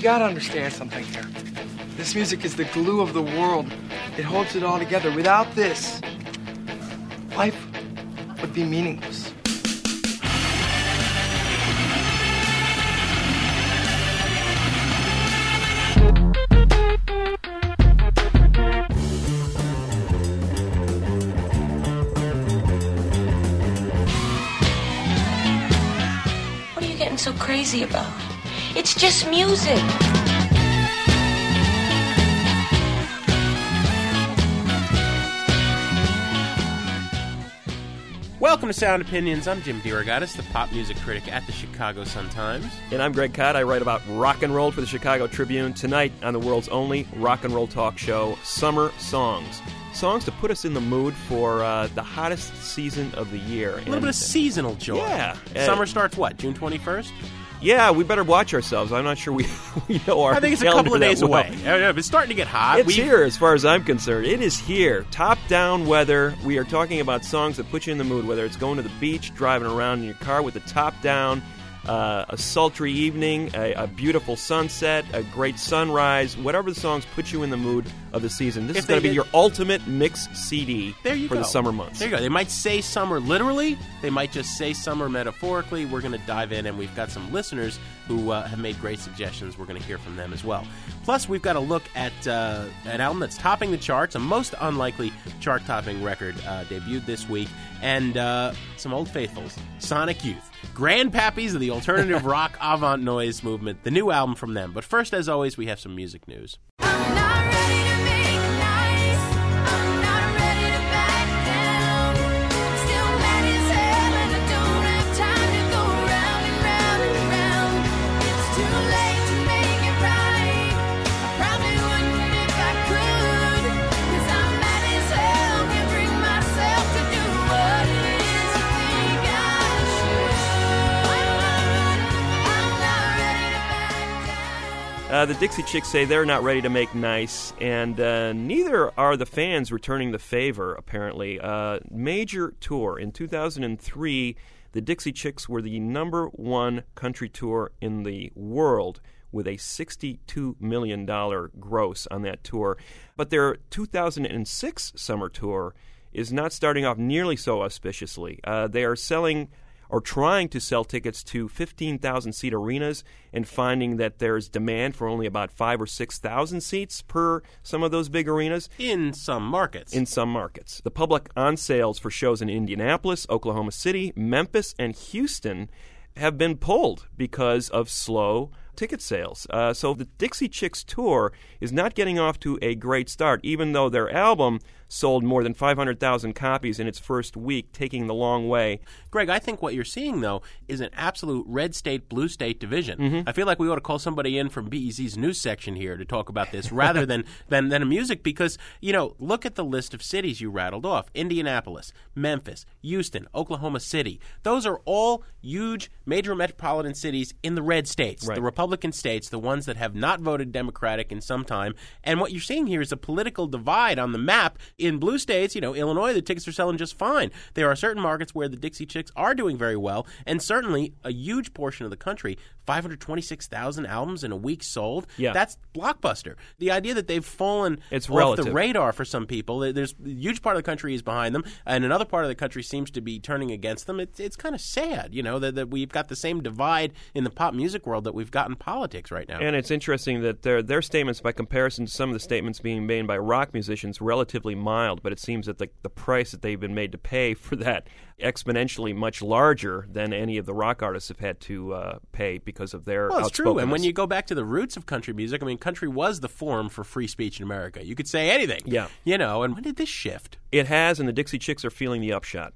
You gotta understand something here. This music is the glue of the world. It holds it all together. Without this, life would be meaningless. What are you getting so crazy about? It's just music. Welcome to Sound Opinions. I'm Jim DeRogatis, the pop music critic at the Chicago Sun-Times. And I'm Greg Kot. I write about rock and roll for the Chicago Tribune. Tonight on the world's only rock and roll talk show, Summer Songs. Songs to put us in the mood for uh, the hottest season of the year. A little bit of seasonal joy. Yeah. Uh, Summer starts what? June 21st? Yeah, we better watch ourselves. I'm not sure we, we know our I think it's a couple of days well. away. It's starting to get hot. It's We've- here, as far as I'm concerned. It is here. Top down weather. We are talking about songs that put you in the mood, whether it's going to the beach, driving around in your car with the top down, uh, a sultry evening, a, a beautiful sunset, a great sunrise, whatever the songs put you in the mood of the season. This If is going to be your ultimate mix CD There you for go. the summer months. There you go. They might say summer literally. They might just say summer metaphorically. We're going to dive in, and we've got some listeners who uh, have made great suggestions. We're going to hear from them as well. Plus, we've got a look at uh, an album that's topping the charts, a most unlikely chart-topping record uh, debuted this week, and uh, some old faithfuls, Sonic Youth. Grandpappies of the alternative rock avant noise movement, the new album from them. But first, as always, we have some music news. The Dixie Chicks say they're not ready to make nice, and uh, neither are the fans returning the favor, apparently. Uh, major tour. In 2003, the Dixie Chicks were the number one country tour in the world with a $62 million gross on that tour. But their 2006 summer tour is not starting off nearly so auspiciously. Uh, they are selling or trying to sell tickets to 15,000 seat arenas and finding that there's demand for only about 5 or 6,000 seats per some of those big arenas In some markets. in some markets. The public on sales for shows in Indianapolis, Oklahoma City, Memphis, and Houston have been pulled because of slow ticket sales. Uh, so the Dixie Chicks tour is not getting off to a great start, even though their album sold more than 500,000 copies in its first week, taking the long way. Greg, I think what you're seeing though is an absolute red state blue state division. Mm-hmm. I feel like we ought to call somebody in from BEZ's news section here to talk about this rather than than than a music because you know look at the list of cities you rattled off: Indianapolis, Memphis, Houston, Oklahoma City. Those are all huge major metropolitan cities in the red states, Right. the Republican states, the ones that have not voted Democratic in some time. And what you're seeing here is a political divide on the map. In blue states, you know, Illinois, the tickets are selling just fine. There are certain markets where the Dixie Chicks are doing very well, and certainly a huge portion of the country, 526,000 albums in a week sold. Yeah. That's blockbuster. The idea that they've fallen It's off relative. the radar for some people, there's a huge part of the country is behind them, and another part of the country seems to be turning against them. It's, it's kind of sad, you know, that, that we've got the same divide in the pop music world that we've got in politics right now. And it's interesting that their their statements, by comparison to some of the statements being made by rock musicians, relatively mild. But it seems that the the price that they've been made to pay for that exponentially much larger than any of the rock artists have had to uh, pay because of their Well, it's true. And when you go back to the roots of country music, I mean, country was the form for free speech in America. You could say anything. Yeah. You know, and when did this shift? it has, and the Dixie Chicks are feeling the upshot.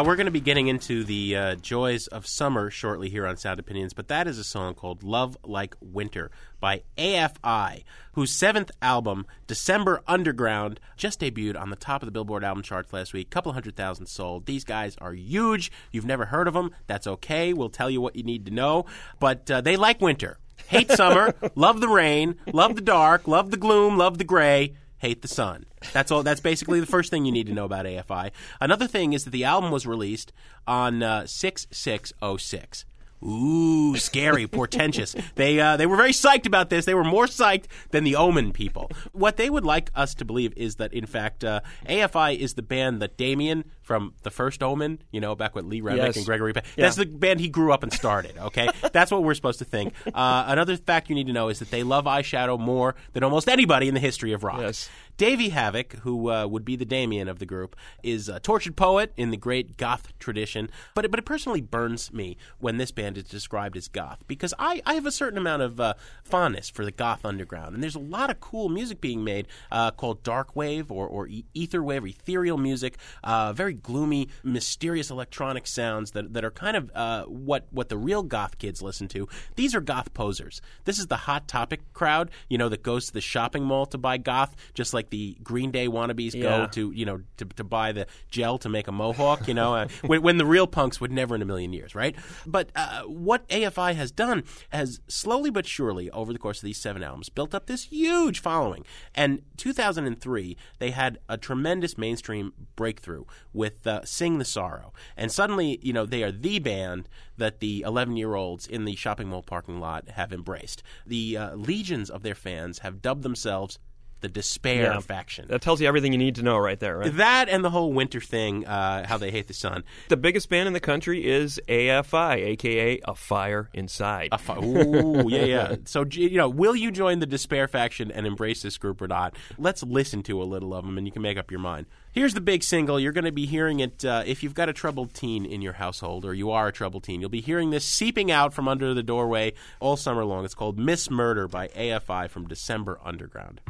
Uh, we're going to be getting into the uh, joys of summer shortly here on Sound Opinions, but that is a song called Love Like Winter by AFI, whose seventh album, December Underground, just debuted on the top of the Billboard album charts last week. Couple hundred thousand sold. These guys are huge. You've never heard of them. That's okay. We'll tell you what you need to know. But uh, they like winter, hate summer, love the rain, love the dark, love the gloom, love the gray hate the sun. That's all. That's basically the first thing you need to know about AFI. Another thing is that the album was released on uh, six six oh six. Ooh, scary, portentous. They uh, they were very psyched about this. They were more psyched than the Omen people. What they would like us to believe is that, in fact, uh, AFI is the band that Damien from the first Omen, you know, back with Lee Remick Yes. and Gregory, Pe- Yeah. that's the band he grew up and started. Okay, that's what we're supposed to think. Uh, another fact you need to know is that they love eyeshadow more than almost anybody in the history of rock. Yes. Davey Havok, who uh, would be the Damien of the group, is a tortured poet in the great goth tradition. But it, but it personally burns me when this band is described as goth because I, I have a certain amount of uh, fondness for the goth underground, and there's a lot of cool music being made uh, called dark wave or or e- ether wave, ethereal music, uh, very gloomy, mysterious electronic sounds that that are kind of uh, what what the real goth kids listen to. These are goth posers. This is the hot topic crowd, you know, that goes to the shopping mall to buy goth, just like the Green Day wannabes Yeah. go to you know to, to buy the gel to make a mohawk. You know, uh, when, when the real punks would never in a million years, right? But uh, what AFI has done has slowly but surely over the course of these seven albums built up this huge following. And 2003, they had a tremendous mainstream breakthrough with uh, "Sing the Sorrow," and suddenly, you know, they are the band that the 11 year olds in the shopping mall parking lot have embraced. The uh, legions of their fans have dubbed themselves the Despair Yeah. faction. That tells you everything you need to know right there, right? That and the whole winter thing, uh, how they hate the sun. The biggest band in the country is AFI, aka A Fire Inside. A fi- Ooh, yeah, yeah. So, you know, will you join the despair faction and embrace this group or not? Let's listen to a little of them, and you can make up your mind. Here's the big single. You're going to be hearing it uh, if you've got a troubled teen in your household, or you are a troubled teen. You'll be hearing this seeping out from under the doorway all summer long. It's called Miss Murder by AFI from December Underground.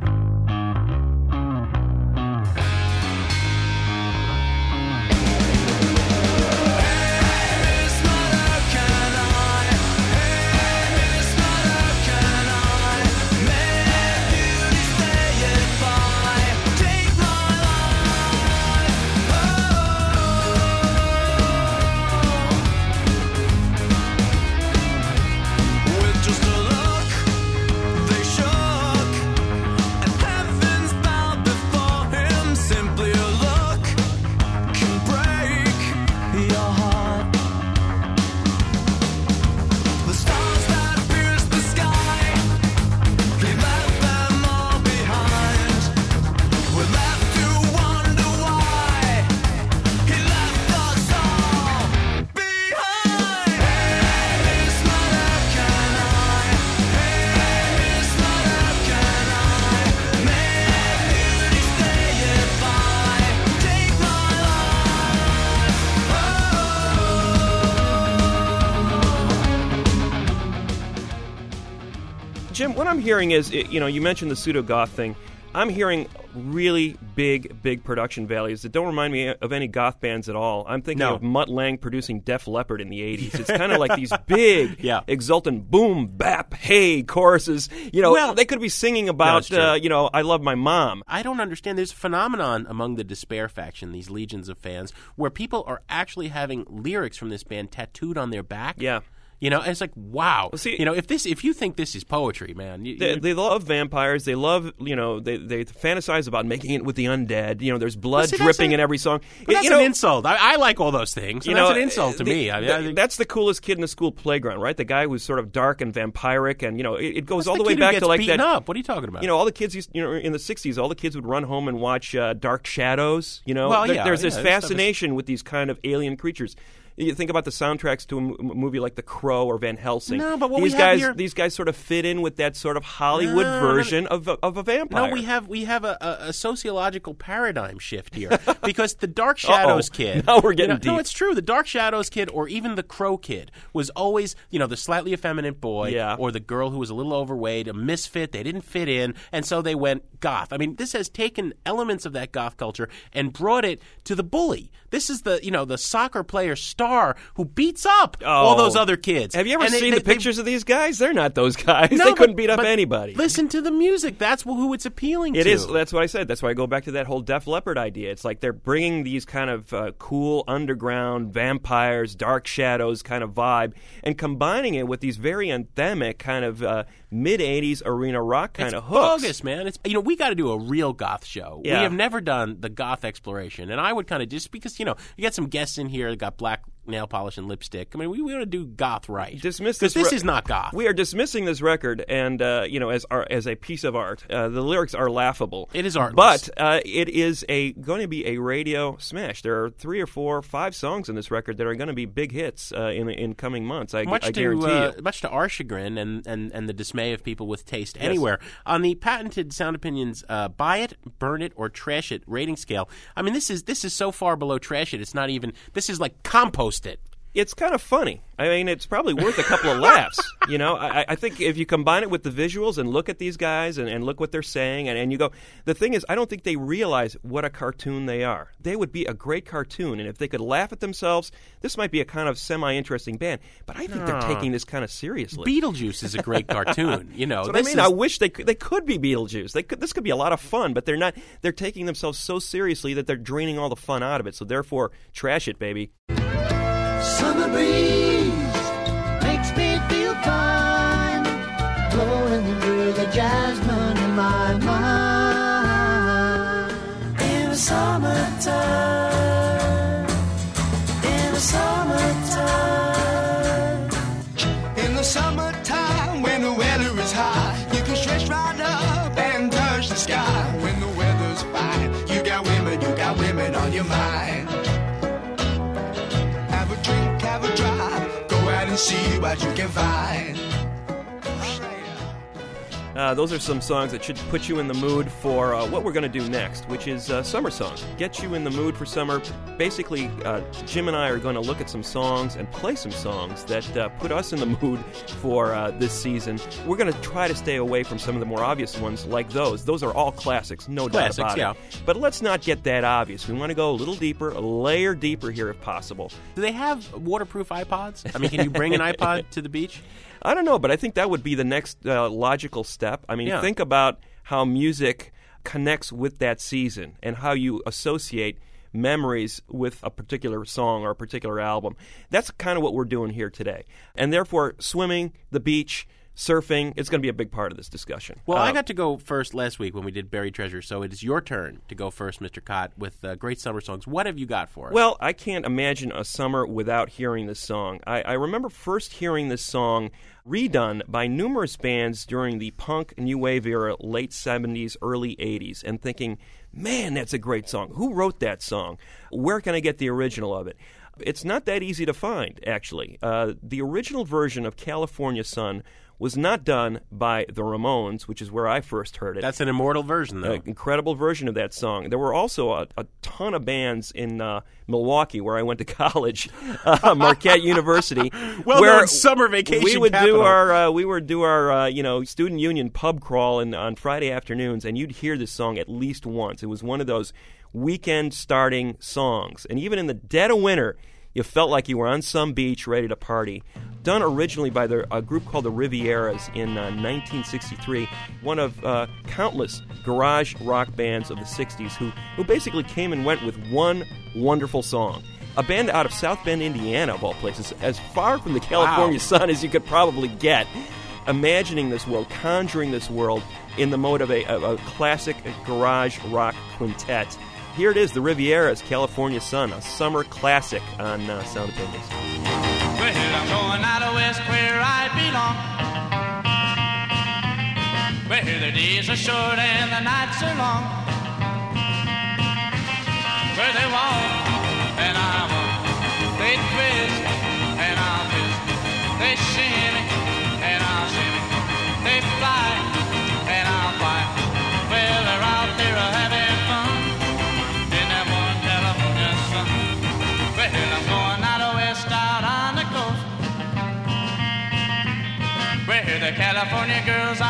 I'm hearing is, you know, you mentioned the pseudo goth thing. I'm hearing really big, big production values that don't remind me of any goth bands at all. I'm thinking No. of Mutt Lange producing Def Leppard in the 80s. It's kind of like these big, Yeah. exultant boom, bap, hey choruses. You know, Well- they could be singing about, true. uh, you know, I love my mom. I don't understand. There's a phenomenon among the Despair faction, these legions of fans, where people are actually having lyrics from this band tattooed on their back. Yeah. You know, and it's like, wow. see- you know, if this, if you think this is poetry, man, you, They, they love vampires. They love, you know, they, they fantasize about making it with the undead. You know, there's blood see, dripping in every song. that's you know, an insult. I, I like all those things. You know, that's an insult to the- me. I mean, the- I think- that's the coolest kid in the school playground, right? The guy who's sort of dark and vampiric, and you know, it, it goes all the, the way back to like that. up. What are you talking about? You know, all the kids, used, you know, in the '60s, all the kids would run home and watch uh, Dark Shadows. You know, Well, There- yeah, there's yeah, this this stuff is- fascination with these kind of alien creatures. You think about the soundtracks to a movie like The Crow or Van Helsing. No, but what these we have guys, here- these guys sort of fit in with that sort of Hollywood No, no, no. version of a, of a vampire. No, we have we have a, a, a sociological paradigm shift here because the Dark Shadows kid. Now we're getting you know, No, it's true. The Dark Shadows kid, or even the Crow kid, was always you know the slightly effeminate boy, Yeah. or the girl who was a little overweight, a misfit. They didn't fit in, and so they went goth. I mean, this has taken elements of that goth culture and brought it to the bully. This is the you know the soccer player star who beats up all Oh. those other kids. Have you ever And seen they- the they- pictures of these guys? They're not those guys. No, they couldn't but- beat up anybody. Listen to the music. That's who it's appealing It to. is. That's what I said. That's why I go back to that whole Def Leppard idea. It's like they're bringing these kind of uh, cool underground vampires, dark shadows kind of vibe, and combining it with these very anthemic kind of uh, mid '80s arena rock kind it's of hooks. bogus, man. It's you know we got to do a real goth show. Yeah. We have never done the goth exploration, and I would kind of just because you know you got some guests in here that got black nail polish and lipstick. I mean, we, we want to do goth right. Dismiss this. this re- is not goth. We are dismissing this record, and uh, you know, as our, as a piece of art, uh, the lyrics are laughable. It is artless. but uh, it is a going to be a radio smash. There are three or four, five songs in this record that are going to be big hits uh, in in coming months. I, much I to uh, much to our chagrin and, and, and the dismay of people with taste anywhere on the patented Sound Opinions uh, buy it, burn it, or trash it rating scale. I mean, this is this is so far below trash it. It's not even. This is like compost it. it's kind of funny. I mean, it's probably worth a couple of laughs. You know, I, I think if you combine it with the visuals and look at these guys and, and look what they're saying, and, and you go, the thing is, I don't think they realize what a cartoon they are. They would be a great cartoon, and if they could laugh at themselves, this might be a kind of semi interesting band. But I think they're taking this kind of seriously. Beetlejuice is a great cartoon. You know, I mean. is- I wish they could, they could be Beetlejuice. They could, this could be a lot of fun, but they're not. They're taking themselves so seriously that they're draining all the fun out of it. So therefore, trash it, baby. Summer breeze makes me feel fine, blowing through the jasmine in my mind. In the summertime, in the summertime. In the summertime, when the weather is high, you can stretch right up and touch the sky. When the weather's fine, you got women, you got women on your mind. See what you can find. Uh, those are some songs that should put you in the mood for uh, what we're going to do next, which is uh, summer songs. Get you in the mood for summer. Basically, uh, Jim and I are going to look at some songs and play some songs that uh, put us in the mood for uh, this season. We're going to try to stay away from some of the more obvious ones, like those. Those are all classics, no Classics, doubt about yeah. it. But let's not get that obvious. We want to go a little deeper, a layer deeper here if possible. Do they have waterproof iPods? I mean, can you bring an iPod to the beach? I don't know, but I think that would be the next uh, logical step. I mean, Yeah. think about how music connects with that season and how you associate memories with a particular song or a particular album. That's kind of what we're doing here today. And therefore, swimming, the beach, surfing, it's going to be a big part of this discussion. Well, Uh, I got to go first last week when we did Buried Treasure, so it is your turn to go first, Mr. Kot, with uh, great summer songs. What have you got for us? Well, I can't imagine a summer without hearing this song. I, I remember first hearing this song redone by numerous bands during the punk new wave era, late 70s, early 80s, and thinking, man, that's a great song. Who wrote that song? Where can I get the original of it? It's not that easy to find, actually. Uh, the original version of California Sun was not done by the Ramones, which is where I first heard it That's an immortal version, though. an incredible version of that song. There were also a, a ton of bands in uh, Milwaukee, where I went to college, uh, Marquette University. Well-known where summer vacation We would capital. do our uh, we would do our uh, you know student union pub crawl in, on Friday afternoons, and you'd hear this song at least once. It was one of those weekend starting songs, and even in the dead of winter. You felt like you were on some beach ready to party. Done originally by the, a group called the Rivieras in uh, 1963, one of uh, countless garage rock bands of the 60s who, who basically came and went with one wonderful song. A band out of South Bend, Indiana, of all places, as far from the California sun as you could probably get. Imagining this world, conjuring this world in the mode of a, a, a classic garage rock quintet. Here it is, the Riviera's California Sun, a summer classic on uh, Sound Opinions. Well, I'm going out west where I belong. Well, here the days are short and the nights are long. Where they walk and I walk, they twist and I twist, they shimmy. California girls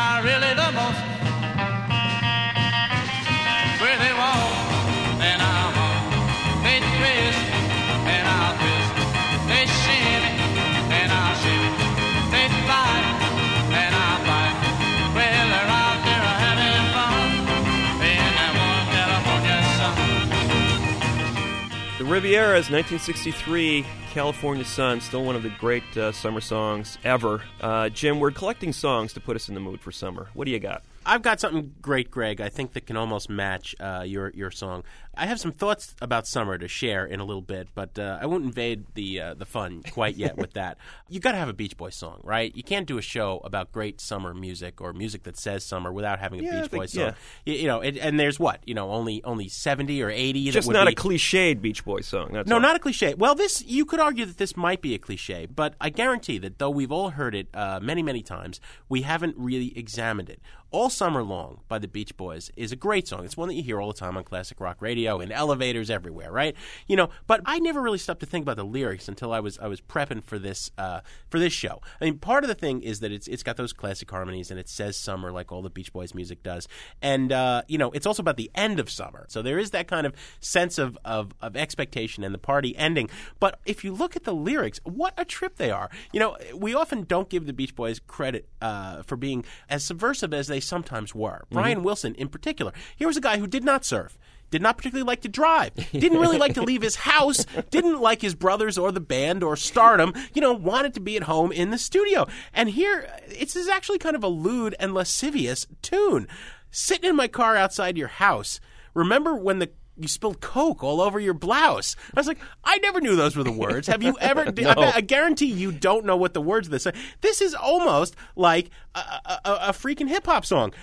Riviera's 1963 California Sun, still one of the great uh, summer songs ever. Uh, Jim, we're collecting songs to put us in the mood for summer. What do you got? I've got something great, Greg. I think that can almost match uh, your your song. I have some thoughts about summer to share in a little bit, but uh, I won't invade the uh, the fun quite yet with that. You got to have a Beach Boys song, right? You can't do a show about great summer music or music that says summer without having a Yeah, Beach Boys song. yeah. You, you know, it, and there's what you know, only only seventy or eighty. that Just not be, a cliched Beach Boys song. That's no, all. not a cliche. Well, this you could argue that this might be a cliche, but I guarantee that though we've all heard it uh, many, many times, we haven't really examined it. All Summer Long by the Beach Boys is a great song. It's one that you hear all the time on classic rock radio, in elevators, everywhere, right? You know, but I never really stopped to think about the lyrics until I was I was prepping for this uh, for this show. I mean, part of the thing is that it's it's got those classic harmonies and it says summer like all the Beach Boys music does, and uh, you know, it's also about the end of summer. So there is that kind of sense of, of of expectation and the party ending. But if you look at the lyrics, what a trip they are. You know, we often don't give the Beach Boys credit uh, for being as subversive as they sometimes were. Brian Wilson, in particular, here was a guy who did not surf. Did not particularly like to drive. Didn't really like to leave his house. Didn't like his brothers or the band or stardom. You know, wanted to be at home in the studio. And here, it's is actually kind of a lewd and lascivious tune. Sitting in my car outside your house. Remember when the you spilled Coke all over your blouse. I was like, I never knew those were the words. Have you ever? I, I guarantee you don't know what the words of this. Are. This is almost like a, a, a freaking hip hop song.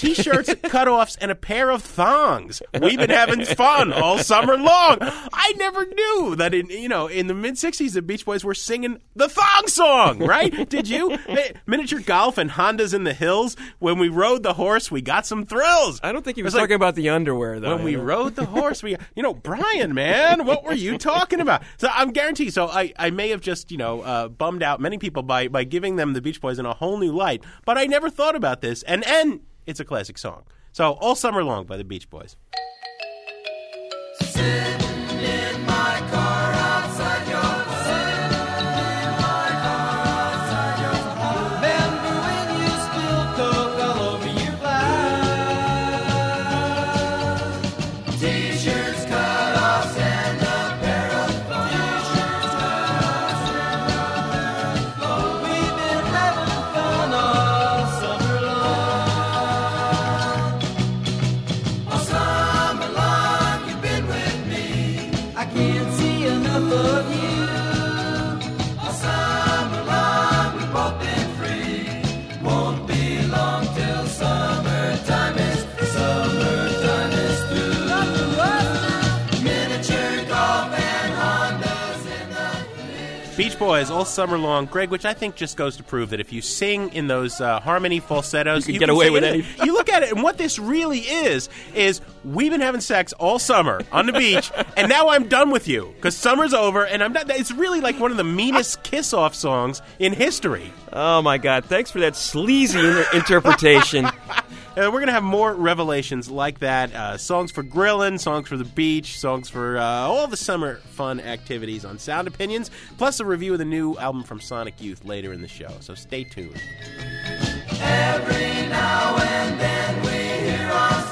T-shirts, cutoffs, and a pair of thongs. We've been having fun all summer long. I never knew that in you know in the mid '60s the Beach Boys were singing the thong song, right? Did you? Miniature golf and Hondas in the hills. When we rode the horse, we got some thrills. I don't think he was like- talking about the underwear, though. when we rode the horse, we, you know, Brian, man, what were you talking about? So I'm guaranteed. So I, I may have just, you know, uh, bummed out many people by, by giving them the Beach Boys in a whole new light, but I never thought about this. And, and it's a classic song. So all summer long by the Beach Boys. Boys all summer long, Greg, which I think just goes to prove that if you sing in those uh, harmony falsettos, You can get away with anything. You look at it, and what this really is is we've been having sex all summer on the beach, and now I'm done with you because summer's over, and I'm not. It's really like one of the meanest kiss-off songs in history. Oh my God! Thanks for that sleazy inter- interpretation. Uh, we're gonna have more revelations like that. Uh, songs for grilling, songs for the beach, songs for uh, all the summer fun activities on Sound Opinions, plus a review of the new album from Sonic Youth later in the show. So stay tuned. Every now and then we hear our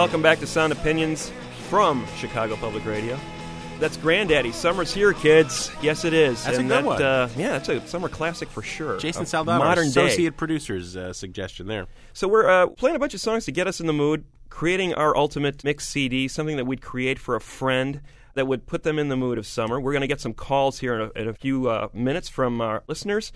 Welcome back to Sound Opinions from Chicago Public Radio. That's Grandaddy. Summer's here, kids. Yes, it is. That's a good that, one. Uh, yeah, that's a summer classic for sure. Jason A Saldanha, modern day. associate producer's uh, suggestion there. So we're uh, playing a bunch of songs to get us in the mood, creating our ultimate mix CD, something that we'd create for a friend that would put them in the mood of summer. We're going to get some calls here in a, in a few uh, minutes from our listeners.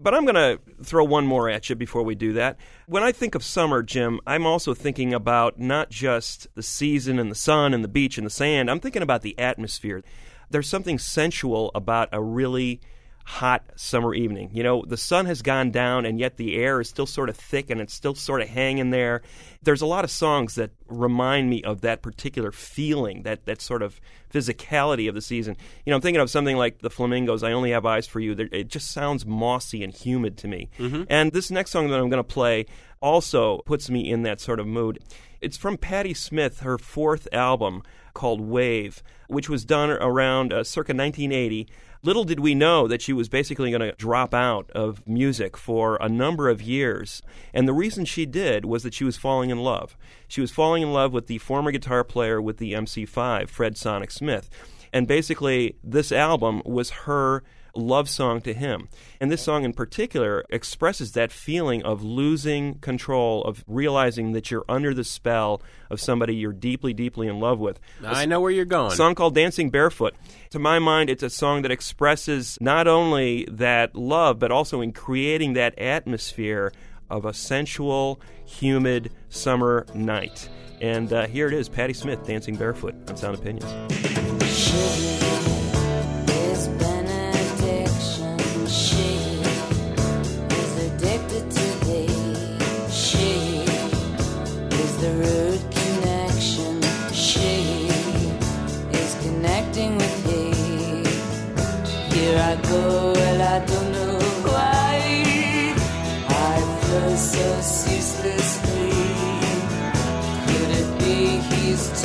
But I'm going to throw one more at you before we do that. When I think of summer, Jim, I'm also thinking about not just the season and the sun and the beach and the sand. I'm thinking about the atmosphere. There's something sensual about a really hot summer evening. You know, the sun has gone down and yet the air is still sort of thick and it's still sort of hanging there. There's a lot of songs that remind me of that particular feeling, that, that sort of physicality of the season. You know, I'm thinking of something like the Flamingos, I Only Have Eyes for You. It just sounds mossy and humid to me. And this next song that I'm going to play also puts me in that sort of mood. It's from Patti Smith, her fourth album called Wave, which was done around uh, circa 1980. Little did we know that she was basically going to drop out of music for a number of years. And the reason she did was that she was falling in love. She was falling in love with the former guitar player with the MC5, Fred Sonic Smith. And basically, this album was her love song to him. And this song in particular expresses that feeling of losing control, of realizing that you're under the spell of somebody you're deeply, deeply in love with. I know where you're going. A song called Dancing Barefoot. To my mind, it's a song that expresses not only that love, but also in creating that atmosphere of a sensual, humid summer night. And uh, here it is Patti Smith dancing barefoot on Sound Opinions.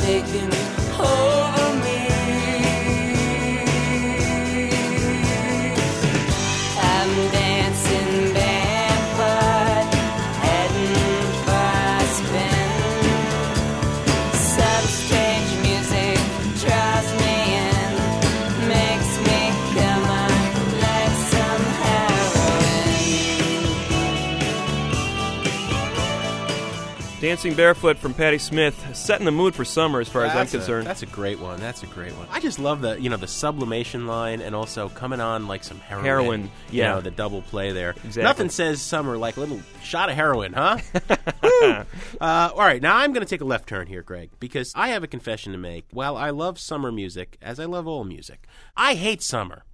Taken over Dancing Barefoot from Patti Smith, setting the mood for summer as far as I'm That's a- concerned. that's a great one. That's a great one. I just love the you know the sublimation line and also coming on like some heroin. Heroin, you know, the double play there. Exactly. Nothing says summer like a little shot of heroin, huh? Woo! uh, all right, now I'm going to take a left turn here, Greg, because I have a confession to make. While I love summer music, as I love all music, I hate summer.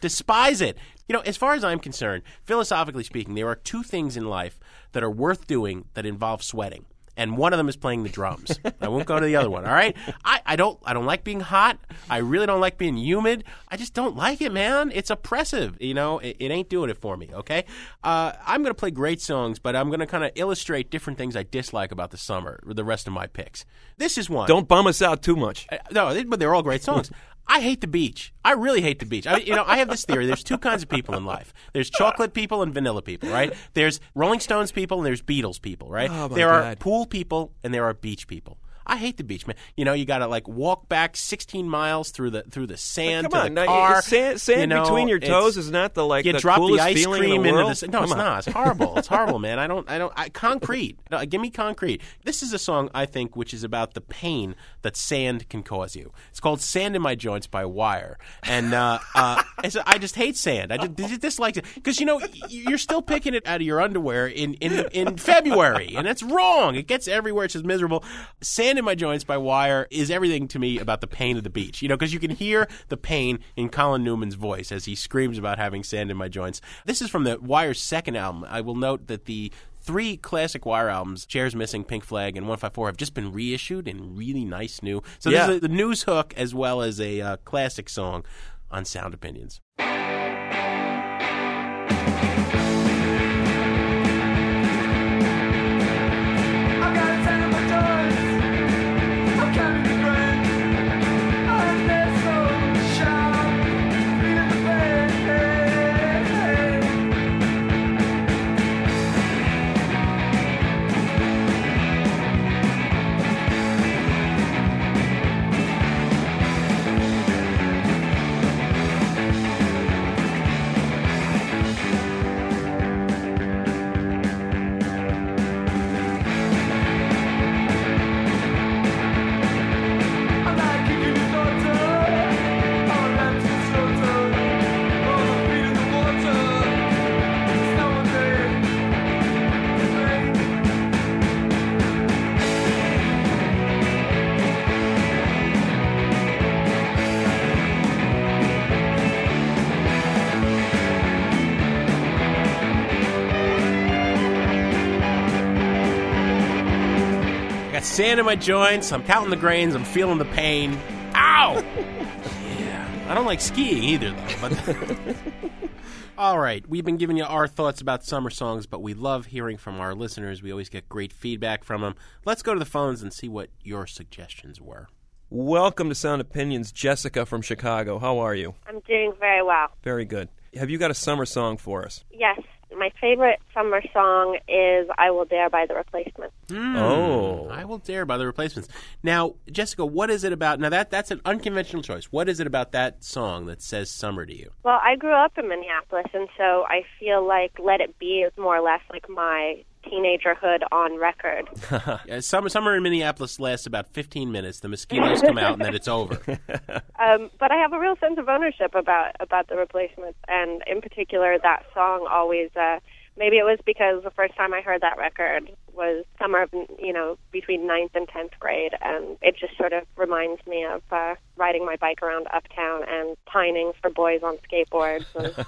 Despise it. You know, as far as I'm concerned, philosophically speaking, there are two things in life that are worth doing that involve sweating. And one of them is playing the drums. I won't go to the other one. All right, I, I don't I don't like being hot. I really don't like being humid. I just don't like it, man. It's oppressive. You know, it, it ain't doing it for me. Okay, uh, I'm gonna play great songs, but I'm gonna kind of illustrate different things I dislike about the summer. The rest of my picks. This is one. Don't bum us out too much. Uh, No, they- but they're all great songs. I hate the beach. I really hate the beach. I, you know, I have this theory. There's two kinds of people in life. There's chocolate people and vanilla people, right? There's Rolling Stones people and there's Beatles people, right? Oh, there are pool people and there are beach people. I hate the beach, man. You know, you got to like walk back 16 miles through the through the sand Come to on, the now, car. sand, sand You know, between your toes is not the like you the drop coolest the ice feeling cream in the into the. No, Come it's on. not. It's horrible. It's horrible, man. I don't. I don't. I concrete. No, give me concrete. This is a song I think which is about the pain that sand can cause you. It's called "Sand in My Joints" by Wire, and uh, uh, I just hate sand. I just, just dislike it because you know you're still picking it out of your underwear in in in February, and that's wrong. It gets everywhere. It's just miserable. "Sand in My Joints" by Wire is everything to me about the pain of the beach. You know, because you can hear the pain in Colin Newman's voice as he screams about having sand in my joints. This is from the Wire's second album. I will note that the three classic Wire albums, Chairs Missing, Pink Flag, and 154, have just been reissued in really nice new. So Yeah. this is a, the news hook as well as a uh, classic song on Sound Opinions. Sand in my joints. I'm counting the grains. I'm feeling the pain. Ow! yeah. I don't like skiing either, though. But all right, we've been giving you our thoughts about summer songs, but we love hearing from our listeners. We always get great feedback from them. Let's go to the phones and see what your suggestions were. Welcome to Sound Opinions, Jessica from Chicago. How are you? I'm doing very well. Very good. Have you got a summer song for us? Yes, my favorite summer song is I Will Dare by The Replacements. Hmm. Oh. I will dare by the replacements. Now, Jessica, what is it about? Now that that's an unconventional choice. What is it about that song that says summer to you? Well, I grew up in Minneapolis, and so I feel like Let It Be is more or less like my teenagerhood on record. Summer summer in Minneapolis lasts about 15 minutes. The mosquitoes come out and then it's over. Um, but I have a real sense of ownership about about The Replacements, and in particular, that song always. Uh, maybe it was because the first time I heard that record was summer of you know between ninth and tenth grade, and it just sort of reminds me of uh, riding my bike around uptown and pining for boys on skateboards.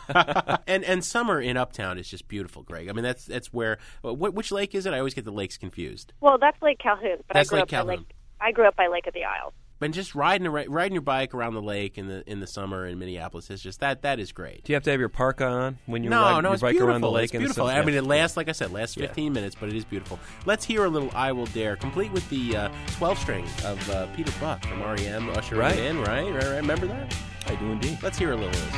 And and and summer in Uptown is just beautiful, Greg. I mean that's that's where wh- which lake is it? I always get the lakes confused. well, that's Lake Calhoun, but That's I grew Lake up by Calhoun. Lake. I grew up by Lake of the Isles. But just riding riding your bike around the lake in the in the summer in Minneapolis is just that that is great. Do you have to have your parka on when you no, ride no, your bike beautiful. around the lake? It's in the beautiful. I mean, it lasts, like I said, lasts Yeah. 15 minutes, but it is beautiful. Let's hear a little "I Will Dare," complete with the uh, 12 string of uh, Peter Buck from REM, Usher Right. in, right? Right, right. Remember that? I do indeed. Let's hear a little of this.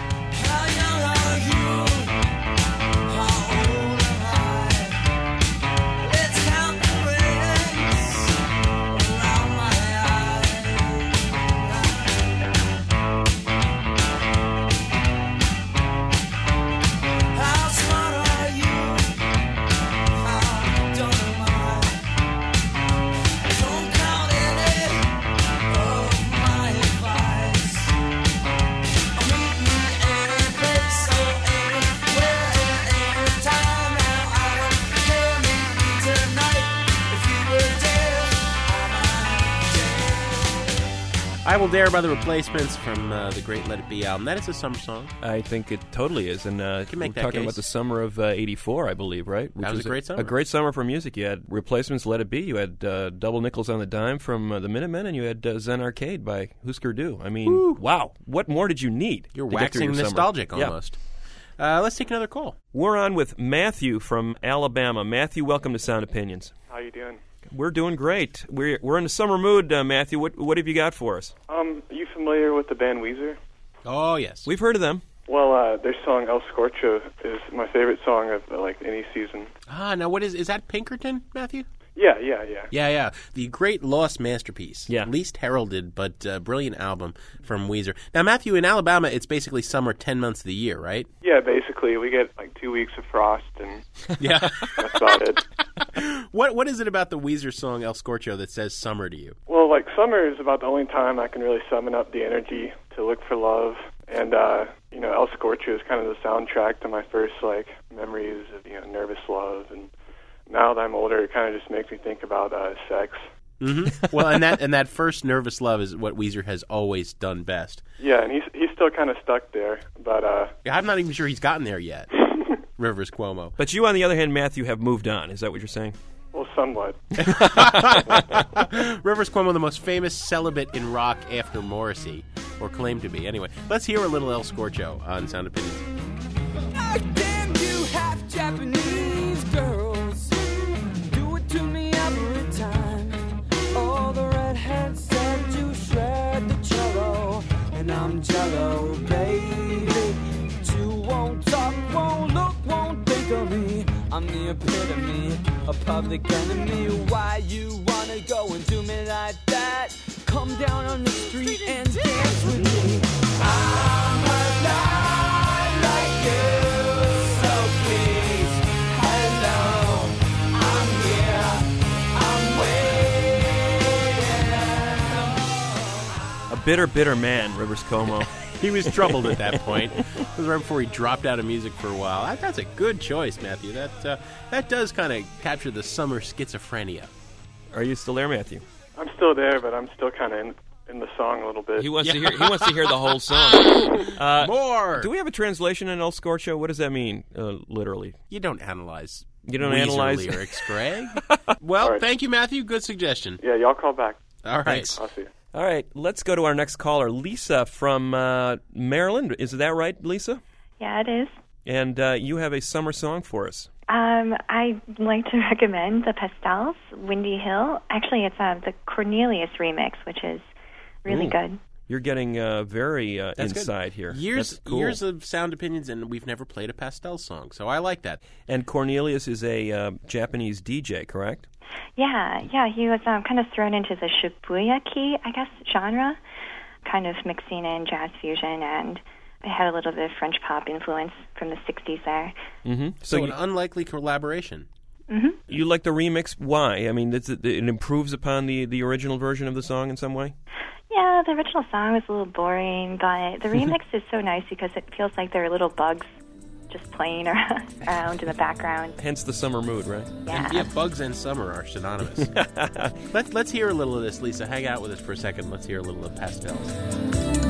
Dare" by the Replacements from uh, the great Let It Be album. That is a summer song. I think it totally is, and uh, can make we're that talking case. about the summer of '84, I believe, right? Which That was a great summer. A great summer for music. You had replacements, "Let It Be." You had uh, "Double Nickels on the Dime" from uh, the Minutemen, and you had uh, "Zen Arcade" by Husker Du. I mean, wow! What more did you need? You're to get through waxing your summer? nostalgic Yeah. almost. Uh, let's take another call. We're on with Matthew from Alabama. Matthew, welcome to Sound Opinions. How you doing? We're doing great. We're we're in a summer mood, uh, Matthew. What what have you got for us? Um, are you familiar with the band Weezer? Oh yes, We've heard of them. Well, uh, their song El Scorcho is my favorite song of like any season. Ah, now what is is that Pinkerton, Matthew? Yeah, yeah, yeah. Yeah, yeah. The great lost masterpiece. Yeah. Least heralded, but uh, brilliant album from Weezer. Now, Matthew, in Alabama, it's basically summer 10 months of the year, right? Yeah, basically we get like two weeks of frost and Yeah. that's about it. what What is it about the Weezer song El Scorcho that says summer to you? Well, like summer is about the only time I can really summon up the energy to look for love, and uh, you know, El Scorcho is kind of the soundtrack to my first like memories of you know nervous love, and now that I'm older, it kind of just makes me think about uh, sex. hmm well, and that and that first nervous love is what Weezer has always done best. Yeah, and he's he's still kind of stuck there, but uh, Yeah, I'm not even sure he's gotten there yet. Rivers Cuomo. But you, on the other hand, Matthew, have moved on. Is that what you're saying? well, somewhat. Rivers Cuomo, the most famous celibate in rock after Morrissey, or claimed to be. Anyway, let's hear a little El Scorcho on Sound Opinions. The epitome, a public enemy. Why you wanna go and do me like that? Come down on the street and dance with me. I'm alive like you So please, hello. I'm here, I'm waiting A bitter, bitter man, Rivers Cuomo. He was troubled at that point. It was right before he dropped out of music for a while. That, that's a good choice, Matthew. That uh, that does kind of capture the summer schizophrenia. Are you still there, Matthew? I'm still there, but I'm still kind of in, in the song a little bit. He wants to hear. He wants to hear the whole song. Uh, More. do we have a translation in El Scorcho? What does that mean, uh, literally? you don't analyze You don't Weezer analyze lyrics, Greg. well, All right. thank you, Matthew. Good suggestion. Yeah, y'all call back. All right. Thanks. I'll see you. All right, let's go to our next caller, Lisa from uh, Maryland. Is that right, Lisa? Yeah, it is. And uh, you have a summer song for us. Um, I'd like to recommend the Pastels, Windy Hill. Actually, it's uh, the Cornelius remix, which is really Ooh. good. You're getting uh, very uh, That's good. inside here. Years, That's cool. years of sound opinions, and we've never played a pastel song, so I like that. And Cornelius is a uh, Japanese DJ, correct? Yeah, yeah, he was um, kind of thrown into the Shibuya kei, I guess, genre, kind of mixing in jazz fusion and I had a little bit of French pop influence from the 60s there. Mm-hmm. So, So, an you, unlikely collaboration. Mm-hmm. you like the remix? Why? I mean, it's, it improves upon the, the original version of the song in some way? Yeah, the original song was a little boring, but the remix is so nice because it feels like there are little bugs just playing around in the background. Hence the summer mood, right? Yeah. And yeah, bugs and summer are synonymous. let's let's hear a little of this, Lisa. Hang out with us for a second. Let's hear a little of pastels.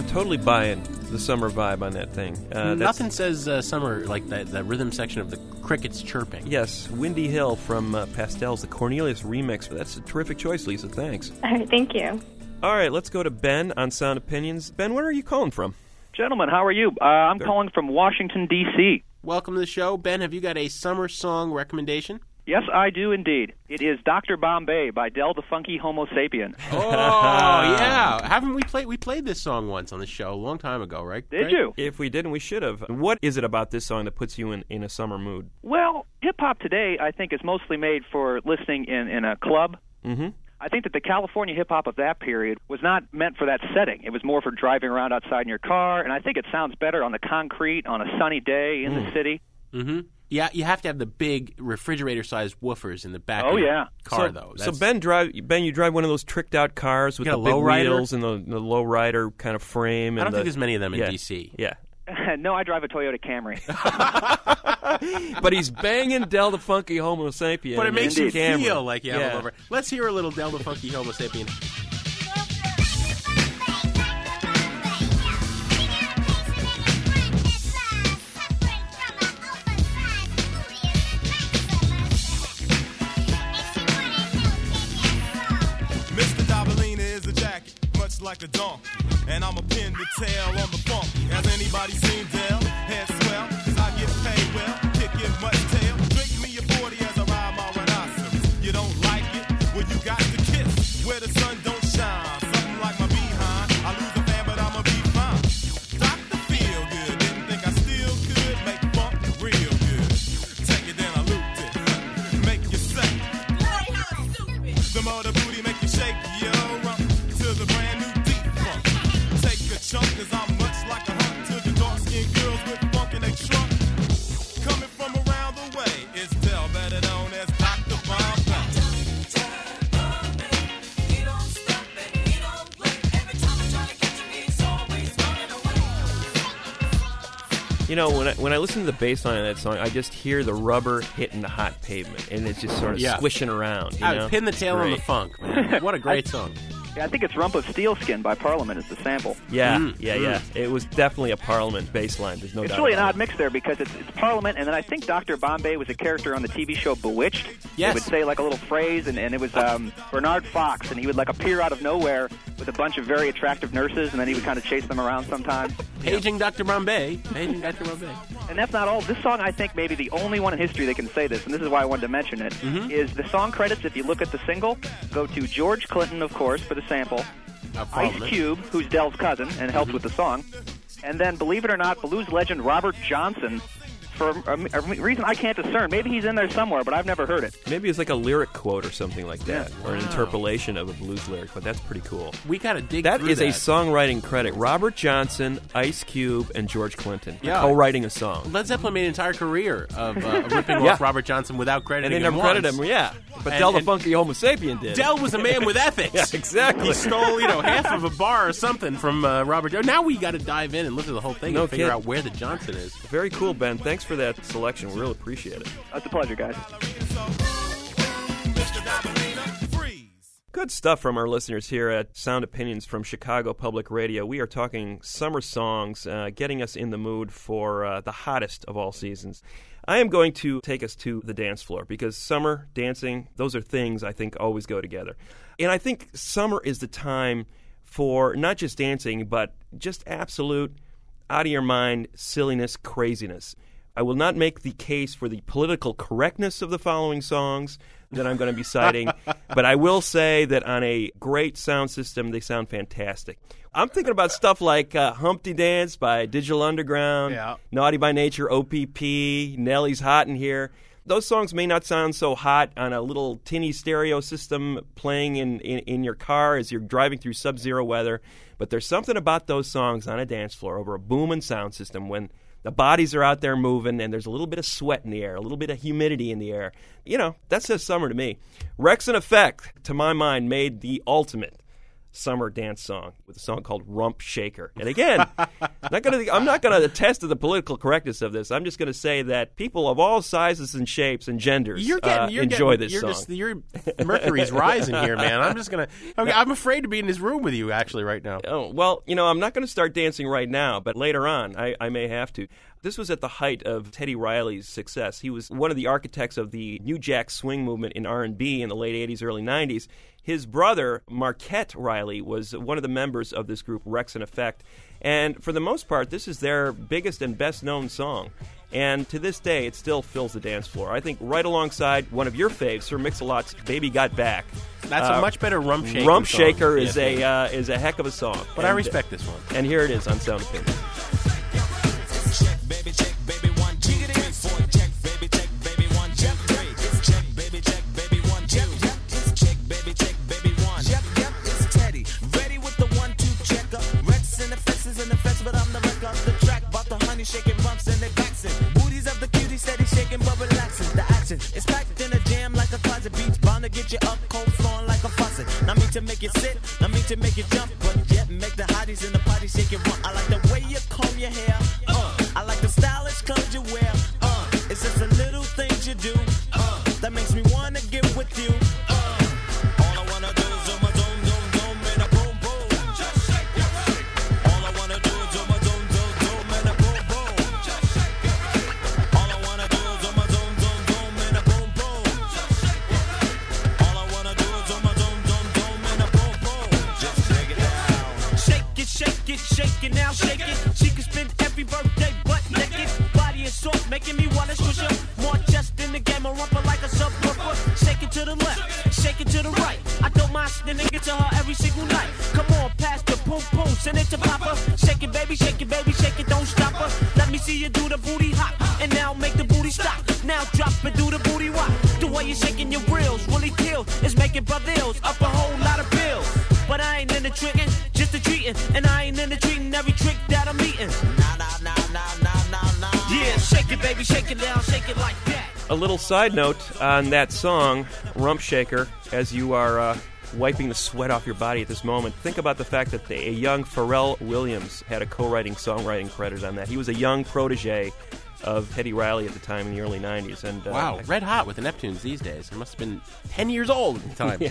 I am totally buying the summer vibe on that thing. Uh, Nothing says uh, summer like that, that rhythm section of the crickets chirping. Yes, Windy Hill from uh, Pastels, the Cornelius remix. That's a terrific choice, Lisa. Thanks. All right, thank you. All right, let's go to Ben on Sound Opinions. Ben, where are you calling from? Gentlemen, how are you? Uh, I'm Good. calling from Washington, D.C. Welcome to the show, Ben. Have you got a summer song recommendation? Yes, I do indeed. It is Dr. Bombay by Del the Funky Homo Sapien. Oh yeah, haven't we played? We played this song once on the show a long time ago, right? Did Greg? you? If we didn't, we should have. What is it about this song that puts you in, in a summer mood? Well, hip hop today, I think, is mostly made for listening in, in a club. Mm-hmm. I think that the California hip hop of that period was not meant for that setting. It was more for driving around outside in your car, and I think it sounds better on the concrete on a sunny day in the city. Mm-hmm. Yeah, you have to have the big refrigerator-sized woofers in the back. Oh, of your yeah. car so, though. so That's- Ben drive Ben, you drive one of those tricked out cars with You the got a big lowrider? wheels and the, the low rider kind of frame. I and don't the- think there's many of them in yeah, DC. Yeah, no, I drive a Toyota Camry. but he's banging Del the Funky Homo Sapien. But it makes you camera. feel like you have yeah. a lover. Let's hear a little Del the Funky Homo Sapien. Like a donkey. And I'm a pin to tail on the funk. Has anybody seen Del? Head You know, when I, when I listen to the bass line of that song, I just hear the rubber hitting the hot pavement, and it's just sort of Yeah. squishing around. You I know? would pin the tail on the funk. Man. What a great song. yeah, I think it's Rump of Steelskin by Parliament is the sample. Yeah, Mm, yeah, mm. yeah. It was definitely a Parliament bass line. There's no doubt. It's doubt. really an odd mix there because it's, it's Parliament, and then I think Dr. Bombay was a character on the TV show Bewitched. Yes. He would say like a little phrase, and, and it was um, Bernard Fox, and he would like appear out of nowhere with a bunch of very attractive nurses, and then he would kind of chase them around sometimes. Paging Dr. Bombay. Paging Dr. Bombay. And that's not all. This song, I think, maybe the only one in history that can say this, and this is why I wanted to mention it, is Mm-hmm. the song credits. If you look at the single, go to George Clinton, of course, for the sample. Ice Cube, who's Del's cousin and helped with the song, and then, believe it or not, blues legend Robert Johnson for a, a reason I can't discern. Maybe he's in there somewhere, but I've never heard it. Maybe it's like a lyric quote or something like that, or an Wow. interpolation of a blues lyric, but that's pretty cool. We got to dig That a songwriting credit. Robert Johnson, Ice Cube, and George Clinton Yeah. co-writing a song. Led Zeppelin made an entire career of, uh, of ripping Yeah. off Robert Johnson without credit, And crediting they him never credited once. him, yeah. But And- Del the Funky Homo Sapien did. Del was a man with ethics. Yeah, exactly. He stole, you know, half of a bar or something from uh, Robert. Jo- Now we got to dive in and look at the whole thing No and figure kid. out where the Johnson is. Very cool, Ben. Thanks for that selection. We really appreciate it. That's a pleasure, guys. Good stuff from our listeners here at Sound Opinions from Chicago Public Radio. We are talking summer songs, uh, getting us in the mood for uh, the hottest of all seasons. I am going to take us to the dance floor because summer, dancing, those are things I think always go together. And I think summer is the time for not just dancing, but just absolute out of your mind silliness, craziness. I will not make the case for the political correctness of the following songs that I'm going to be citing, but I will say that on a great sound system, they sound fantastic. I'm thinking about stuff like uh, Humpty Dance by Digital Underground, Yeah. Naughty by Nature, OPP, Nelly's Hot in Here. Those songs may not sound so hot on a little tinny stereo system playing in, in, in your car as you're driving through sub zero weather, but there's something about those songs on a dance floor over a booming sound system when the bodies are out there moving and there's a little bit of sweat in the air, a little bit of humidity in the air. You know, that says summer to me. Wreckx-N-Effect, to my mind, made the ultimate summer dance song with a song called Rump Shaker. And again, not gonna, I'm not going to attest to the political correctness of this. I'm just going to say that people of all sizes and shapes and genders You're getting, uh, you're enjoy getting, this you're song. Just, your Mercury's rising here, man. I'm just gonna. Okay, I'm afraid to be in this room with you actually right now. Oh, well, you know, I'm not going to start dancing right now, but later on, I, I may have to. This was at the height of Teddy Riley's success. He was one of the architects of the New Jack Swing movement in R&B in the late 80s, early 90s. His brother, Markell Riley, was one of the members of this group, Wreckx-N-Effect. And for the most part, this is their biggest and best known song. And to this day, it still fills the dance floor. I think right alongside one of your faves, Sir Mix-a-Lot's "Baby Got Back." That's a much better Rump Shaker Rump song. Shaker is Yes. a uh, is a heck of a song. But I respect this one. And here it is on Sound Opinion. Bought shaking bumps and they bouncing. Booties of the cutie steady shaking, but relaxing. The action is packed in a jam like a closet beach. Bound to get you up, cold flowing like a faucet. Not me to make you sit, not me to make you jump, but yet make the hotties in the party shake it. I like the way you comb your hair. Uh, I like the stylish clothes you wear. Uh, it's just the little things you do uh, that makes me wanna get with you. Side note on that song, Rump Shaker, as you are uh, wiping the sweat off your body at this moment, think about the fact that a young Pharrell Williams had a co writing songwriting credit on that. He was a young protege of Teddy Riley at the time in the early 90s. And uh, Wow, red hot with the Neptunes these days. It must have been 10 years old at the time. Yeah.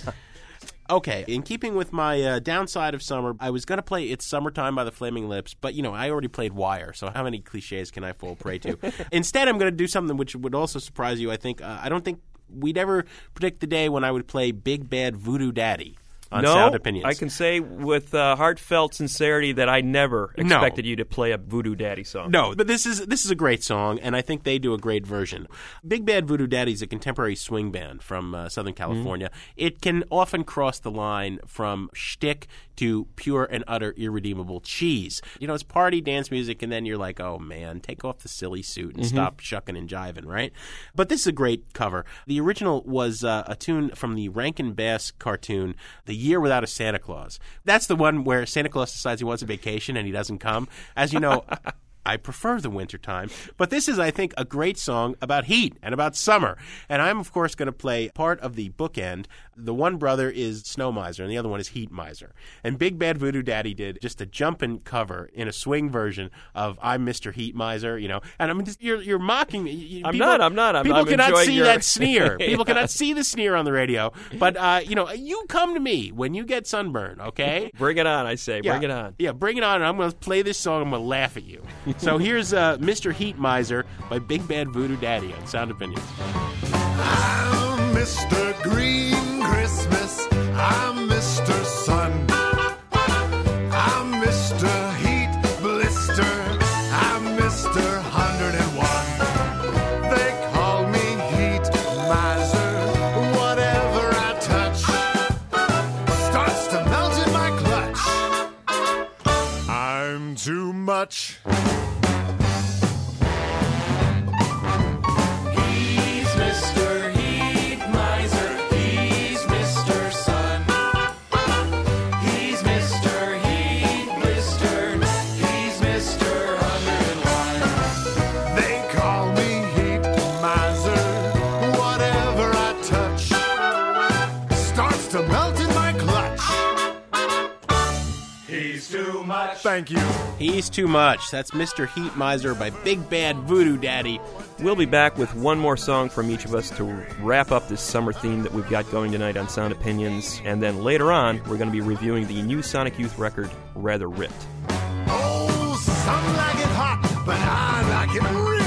Okay, in keeping with my uh, downside of summer, I was going to play It's Summertime by the Flaming Lips, but, you know, I already played Wire, so how many cliches can I fall prey to? Instead, I'm going to do something which would also surprise you, I think. Uh, I don't think we'd ever predict the day when I would play Big Bad Voodoo Daddy. On no, Sound Opinions. I can say with uh, heartfelt sincerity that I never No. expected you to play a Voodoo Daddy song. No, but this is this is a great song, and I think they do a great version. Big Bad Voodoo Daddy is a contemporary swing band from uh, Southern California. It can often cross the line from shtick to pure and utter irredeemable cheese. You know, it's party dance music, and then you're like, oh man, take off the silly suit and Mhm. stop shucking and jiving, right? But this is a great cover. The original was uh, a tune from the Rankin Bass cartoon, The Year Without a Santa Claus. That's the one where Santa Claus decides he wants a vacation and he doesn't come. As you know, I prefer the winter time, but this is, I think, a great song about heat and about summer. And I'm, of course, going to play part of the bookend. The one brother is Snow Miser, and the other one is Heat Miser. And Big Bad Voodoo Daddy did just a jumpin' cover in a swing version of "I'm Mr. Heat Miser," you know. And I mean, just- you're you're mocking me. You- I'm people- not, I'm not, I'm- people I'm cannot see your- that sneer. People Yeah. cannot see the sneer on the radio. But uh, you know, you come to me when you get sunburn, okay? Bring it on, I say. Yeah. Bring it on. Yeah, bring it on. and I'm going to play this song. I'm going to laugh at you. So here's uh, Mr. Heat Miser by Big Bad Voodoo Daddy on Sound Opinions. I'm Mr. Green Christmas. I'm Mr. Sun. I'm Mr. Heat Blister. I'm Mr. 101. They Thank you. He's too much. That's Mr. Heat Miser by Big Bad Voodoo Daddy. We'll be back with one more song from each of us to wrap up this summer theme that we've got going tonight on Sound Opinions. And then later on, we're going to be reviewing the new Sonic Youth record, Rather Ripped. Oh, some like it hot, but I like it really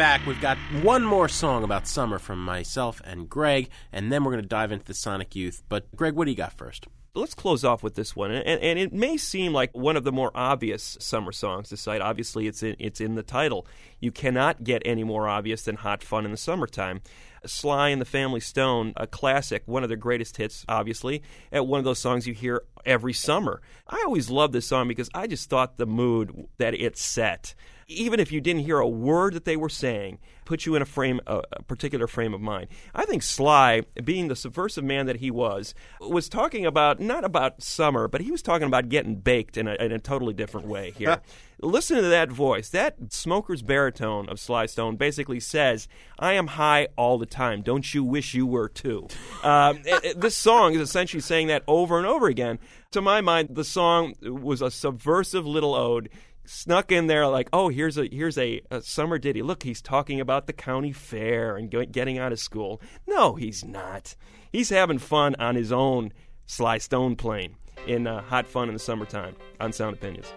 back. We've got one more song about summer from myself and Greg, and then we're going to dive into the Sonic Youth. But, Greg, what do you got first? Let's close off with this one, and, and it may seem like one of the more obvious summer songs to cite. Obviously, it's in, it's in the title. You cannot get any more obvious than "Hot Fun in the Summertime." Sly and the Family Stone, a classic, one of their greatest hits, obviously, at one of those songs you hear every summer. I always loved this song because I just thought the mood that it set, even if you didn't hear a word that they were saying, put you in a frame, a, a particular frame of mind. I think Sly, being the subversive man that he was, was talking about not about summer, but he was talking about getting baked in a, in a totally different way here. Listen to that voice. That smoker's baritone of Sly Stone basically says, I am high all the time. Don't you wish you were too? Um, it- it- this song is essentially saying that over and over again. To my mind, the song was a subversive little ode snuck in there like, oh, here's a here's a, a summer ditty. Look, he's talking about the county fair and go, getting out of school. No, he's not. He's having fun on his own Sly Stone plane in uh, Hot Fun in the Summertime on Sound Opinions.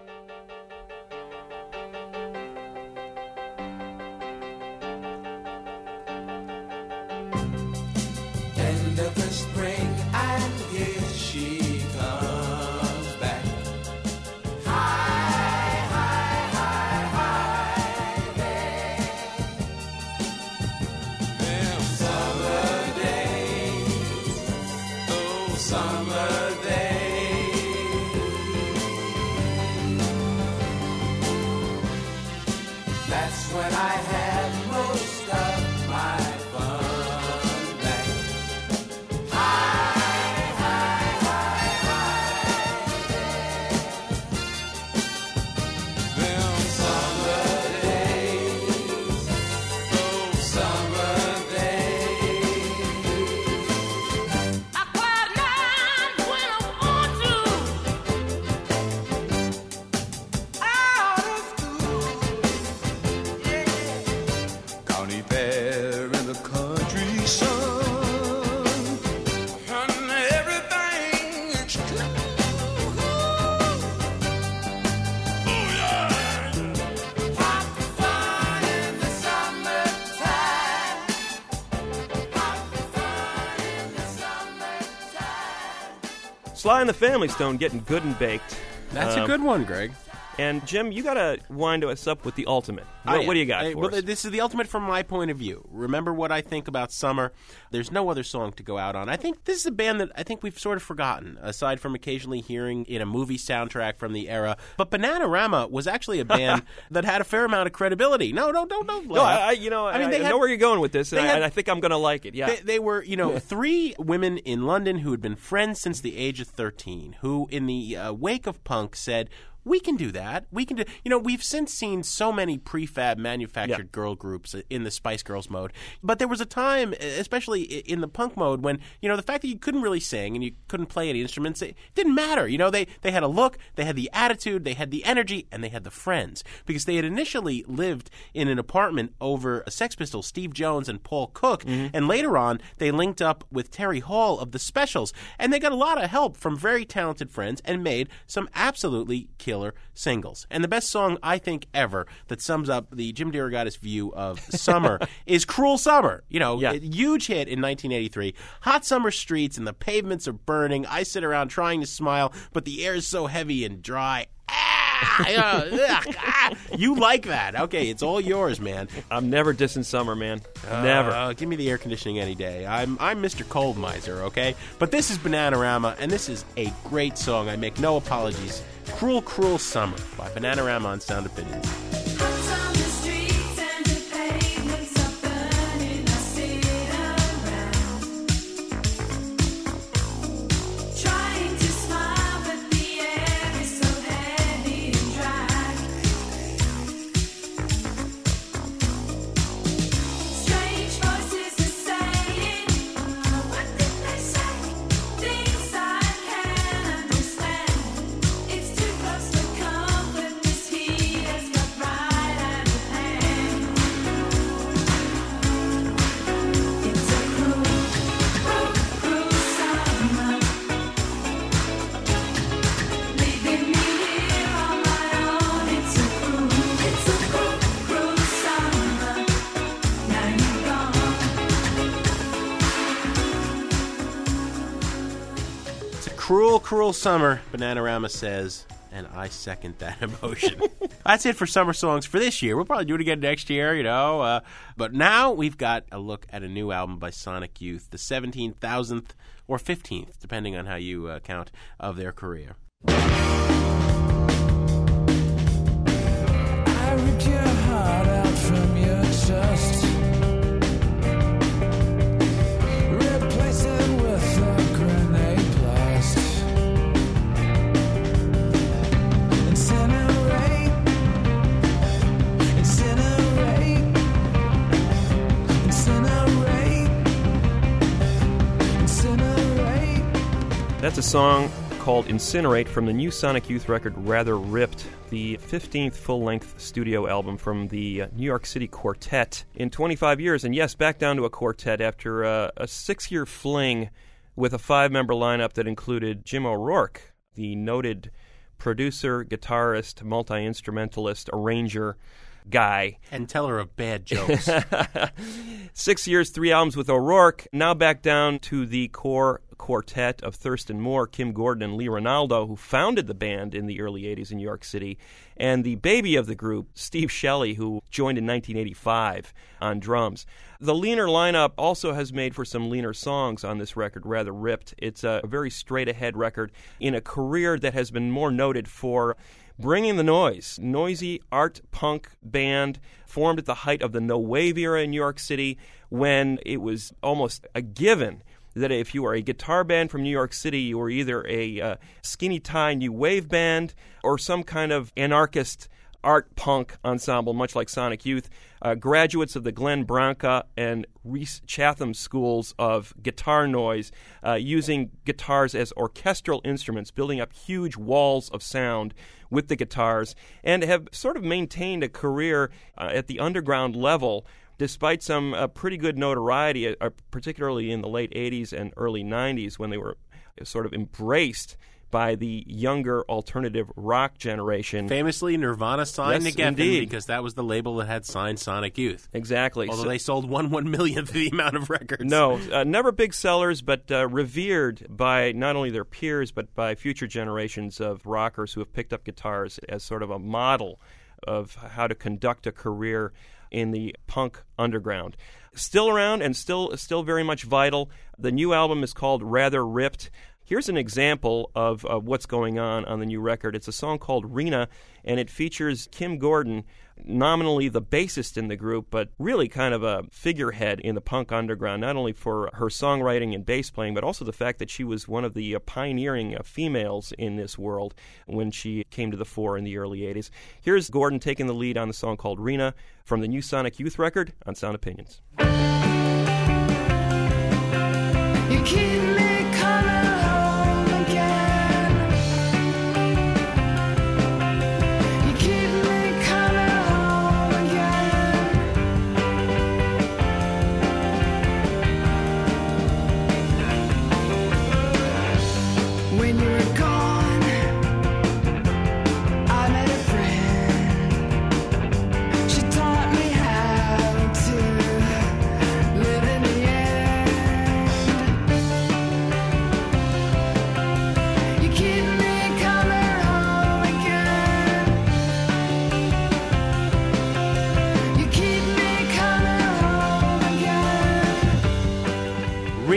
Sly and the Family Stone getting good and baked. That's a Um, good one, Greg. And Jim, you got to wind us up with the ultimate. What, I what do you got I- for well, us? This is the ultimate from my point of view. Remember what I think about summer. There's no other song to go out on. I think this is a band that I think we've sort of forgotten, aside from occasionally hearing in a movie soundtrack from the era. But Bananarama was actually a band that had a fair amount of credibility. No, no, don't, don't. no, I, I- you know, I, mean, they I had- know where you're going with this, and had- I think I'm going to like it. Yeah. They, they were, you know, three women in London who had been friends since the age of 13, who, in the uh, wake of punk, said, we can do that. We can do. You know, we've since seen so many prefab manufactured girl groups in the Spice Girls mode, but there was a time, especially in the punk mode, when you know the fact that you couldn't really sing and you couldn't play any instruments, it didn't matter. You know, they they had a look, they had the attitude, they had the energy, and they had the friends because they had initially lived in an apartment over a Sex Pistols, Steve Jones and Paul Cook, mm-hmm. and later on they linked up with Terry Hall of the Specials, and they got a lot of help from very talented friends and made some absolutely killer singles. And the best song I think ever that sums up the Jim DeRogatis view of summer is "Cruel Summer." You know, a huge hit in 1983. Hot summer streets and the pavements are burning. I sit around trying to smile, but the air is so heavy and dry. Ah, yeah, ugh, ah. You like that? Okay, it's all yours, man. I'm never dissing summer, man. Never. Uh, give me the air conditioning any day. I'm I'm Mr. Cold Miser, okay? But this is Bananarama, and this is a great song. I make no apologies. Cruel, Cruel Summer by Bananarama on Sound Opinions. Cruel, summer, Bananarama says, and I second that emotion. That's it for summer songs for this year. We'll probably do it again next year, you know. Uh, but now we've got a look at a new album by Sonic Youth, the 17,000th or 15th, depending on how you uh, count, of their career. Song called Incinerate from the new Sonic Youth record Rather Ripped, the 15th full length studio album from the uh, New York City Quartet in 25 years. And yes, back down to a quartet after uh, a six year fling with a five member lineup that included Jim O'Rourke, the noted producer, guitarist, multi instrumentalist, arranger guy. And teller of bad jokes. Six years, three albums with O'Rourke. Now back down to the core quartet of Thurston Moore, Kim Gordon, and Lee Ranaldo, who founded the band in the early 80s in New York City, and the baby of the group, Steve Shelley, who joined in 1985 on drums. The leaner lineup also has made for some leaner songs on this record, rather ripped. It's a very straight ahead record in a career that has been more noted for Bringing the Noise, noisy art punk band formed at the height of the no wave era in New York City when it was almost a given that if you were a guitar band from New York City, you were either a uh, skinny tie new wave band or some kind of anarchist art punk ensemble, much like Sonic Youth, uh, graduates of the Glenn Branca and Rhys Chatham schools of guitar noise, uh, using guitars as orchestral instruments, building up huge walls of sound with the guitars, and have sort of maintained a career uh, at the underground level. Despite some uh, pretty good notoriety, uh, particularly in the late 80s and early 90s, when they were sort of embraced by the younger alternative rock generation. Famously, Nirvana signed Yes, Geffen because that was the label that had signed Sonic Youth. Exactly. Although So- they sold one one millionth of the amount of records. No, uh, never big sellers, but uh, revered by not only their peers, but by future generations of rockers who have picked up guitars as sort of a model of how to conduct a career in the punk underground. Still around and still still very much vital. The new album is called Rather Ripped. Here's an example of, of what's going on on the new record. It's a song called Rena, and it features Kim Gordon, nominally the bassist in the group, but really kind of a figurehead in the punk underground, not only for her songwriting and bass playing, but also the fact that she was one of the uh, pioneering uh, females in this world when she came to the fore in the early 80s. Here's Gordon taking the lead on the song called Rena from the new Sonic Youth record on Sound Opinions.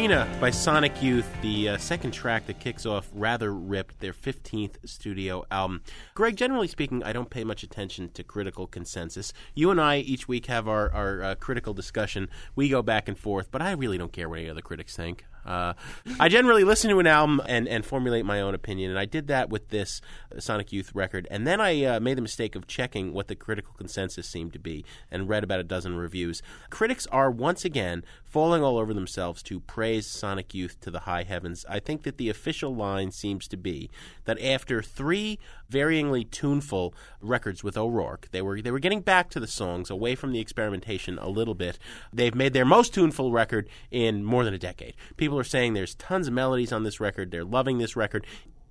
By Sonic Youth, the uh, second track that kicks off Rather Ripped, their 15th studio album. Greg, generally speaking, I don't pay much attention to critical consensus. You and I each week have our, our uh, critical discussion. We go back and forth, but I really don't care what any other critics think. Uh, I generally listen to an album and, and formulate my own opinion, and I did that with this Sonic Youth record. And then I uh, made the mistake of checking what the critical consensus seemed to be and read about a dozen reviews. Critics are once again falling all over themselves to praise Sonic Youth to the high heavens. I think that the official line seems to be that after three varyingly tuneful records with O'Rourke, they were they were getting back to the songs, away from the experimentation a little bit. They've made their most tuneful record in more than a decade. People are saying there's tons of melodies on this record. They're loving this record.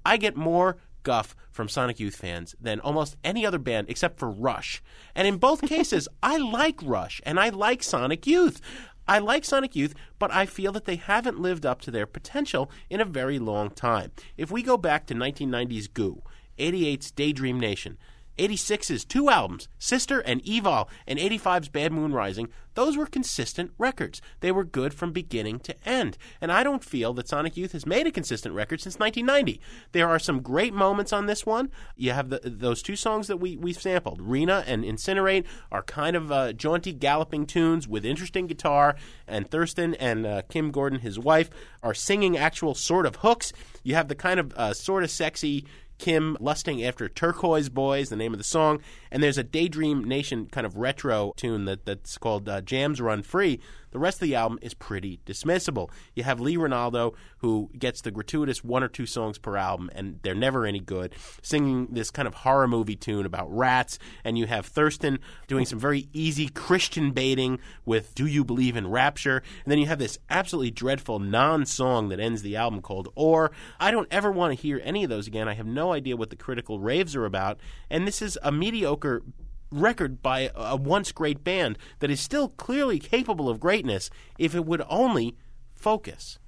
I get more guff from Sonic Youth fans than almost any other band except for Rush. And in both cases, I like Rush and I like Sonic Youth. I like Sonic Youth, but I feel that they haven't lived up to their potential in a very long time. If we go back to 1990's Goo, 88's Daydream Nation, 86's two albums, Sister and Evol, and 85's Bad Moon Rising, those were consistent records. They were good from beginning to end. And I don't feel that Sonic Youth has made a consistent record since 1990. There are some great moments on this one. You have the, those two songs that we, we've sampled, Rena and Incinerate, are kind of uh, jaunty, galloping tunes with interesting guitar. And Thurston and uh, Kim Gordon, his wife, are singing actual sort of hooks. You have the kind of uh, sort of sexy Kim lusting after Turquoise Boys, the name of the song, and there's a Daydream Nation kind of retro tune that, that's called uh, Jams Run Free. The rest of the album is pretty dismissible. You have Lee Ranaldo, who gets the gratuitous one or two songs per album, and they're never any good, singing this kind of horror movie tune about rats, and you have Thurston doing some very easy Christian baiting with Do You Believe in Rapture, and then you have this absolutely dreadful non song that ends the album called Or. I don't ever want to hear any of those again. I have no idea what the critical raves are about, and this is a mediocre record by a once great band that is still clearly capable of greatness if it would only focus.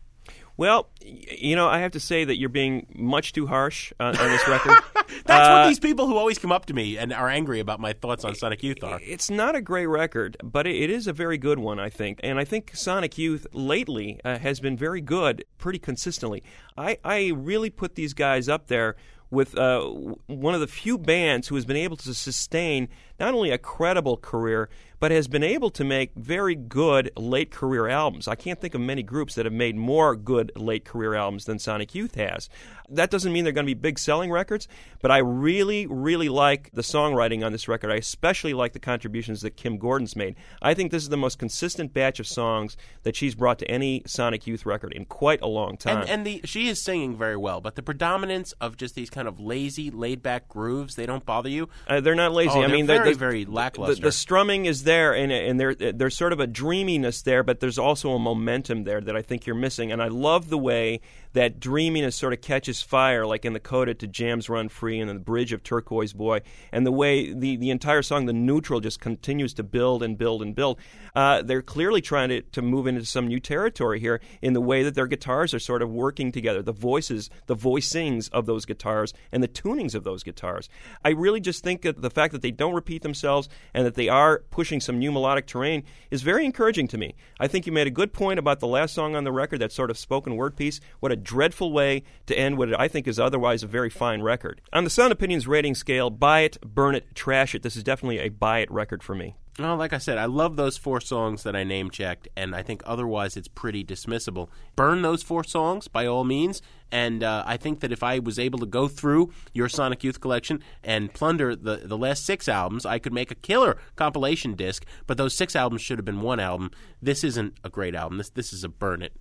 Well, you know, I have to say that you're being much too harsh on, on this record. That's Uh, what these people who always come up to me and are angry about my thoughts on Sonic Youth are. It's not a great record, but it, is a very good one, I think. And I think Sonic Youth lately uh, has been very good, pretty consistently. I, I really put these guys up there with uh, one of the few bands who has been able to sustain not only a credible career, but has been able to make very good late career albums. I can't think of many groups that have made more good late career albums than Sonic Youth has. That doesn't mean they're going to be big selling records, but I really, really like the songwriting on this record. I especially like the contributions that Kim Gordon's made. I think this is the most consistent batch of songs that she's brought to any Sonic Youth record in quite a long time. And, and the she is singing very well, but the predominance of just these kind of lazy, laid back grooves, they don't bother you. Uh, they're not lazy. Oh, I they're mean, very, the, very the, lackluster. the strumming is there, and and there there's sort of a dreaminess there, but there's also a momentum there that I think you're missing. And I love the way that dreaminess sort of catches fire, like in the coda to Jams Run Free and the bridge of Turquoise Boy, and the way the, the entire song, the neutral, just continues to build and build and build. Uh, they're clearly trying to, to move into some new territory here in the way that their guitars are sort of working together, the voices, the voicings of those guitars, and the tunings of those guitars. I really just think that the fact that they don't repeat themselves and that they are pushing some new melodic terrain is very encouraging to me. I think you made a good point about the last song on the record, that sort of spoken word piece. What a dreadful way to end what I think is otherwise a very fine record. On the Sound Opinions rating scale, buy it, burn it, trash it. This is definitely a buy it record for me. Well, like I said, I love those four songs that I name checked, and I think otherwise it's pretty dismissible. Burn those four songs by all means, and uh, I think that if I was able to go through your Sonic Youth collection and plunder the the last six albums, I could make a killer compilation disc. But those six albums should have been one album. This isn't a great album. This this is a burn it.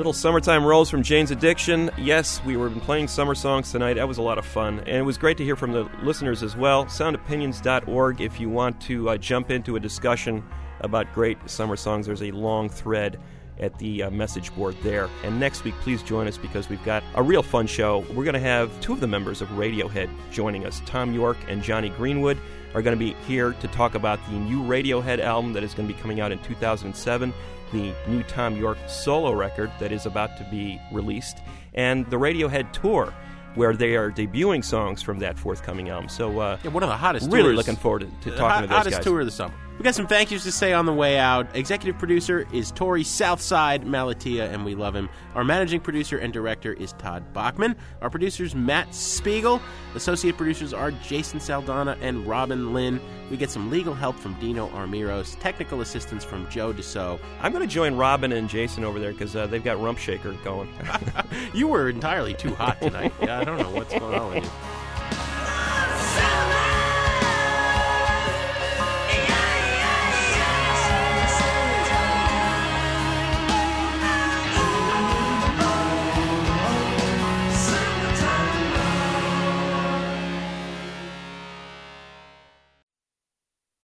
Little summertime rolls from Jane's Addiction. Yes, we were playing summer songs tonight. That was a lot of fun. And it was great to hear from the listeners as well. Soundopinions.org if you want to uh, jump into a discussion about great summer songs. There's a long thread at the uh, message board there. And next week, please join us because we've got a real fun show. We're going to have two of the members of Radiohead joining us. Thom Yorke and Jonny Greenwood are going to be here to talk about the new Radiohead album that is going to be coming out in 2007, the new Thom Yorke solo record that is about to be released, and the Radiohead tour. Where they are debuting songs from that forthcoming album, so uh, Yeah, one of the hottest Really tours. looking forward to, to talking hot- to those hottest guys. tour of the summer. We got some thank yous to say on the way out. Executive producer is Torey Southside Malatia, and we love him. Our managing producer and director is Todd Bachman. Our producers Matt Spiegel. Associate producers are Jason Saldanha and Robin Lynn. We get some legal help from Dino Armiros. Technical assistance from Joe Deso. I'm going to join Robin and Jason over there because uh, they've got Rump Shaker going. You were entirely too hot tonight. Yeah, I don't know what's going on with you.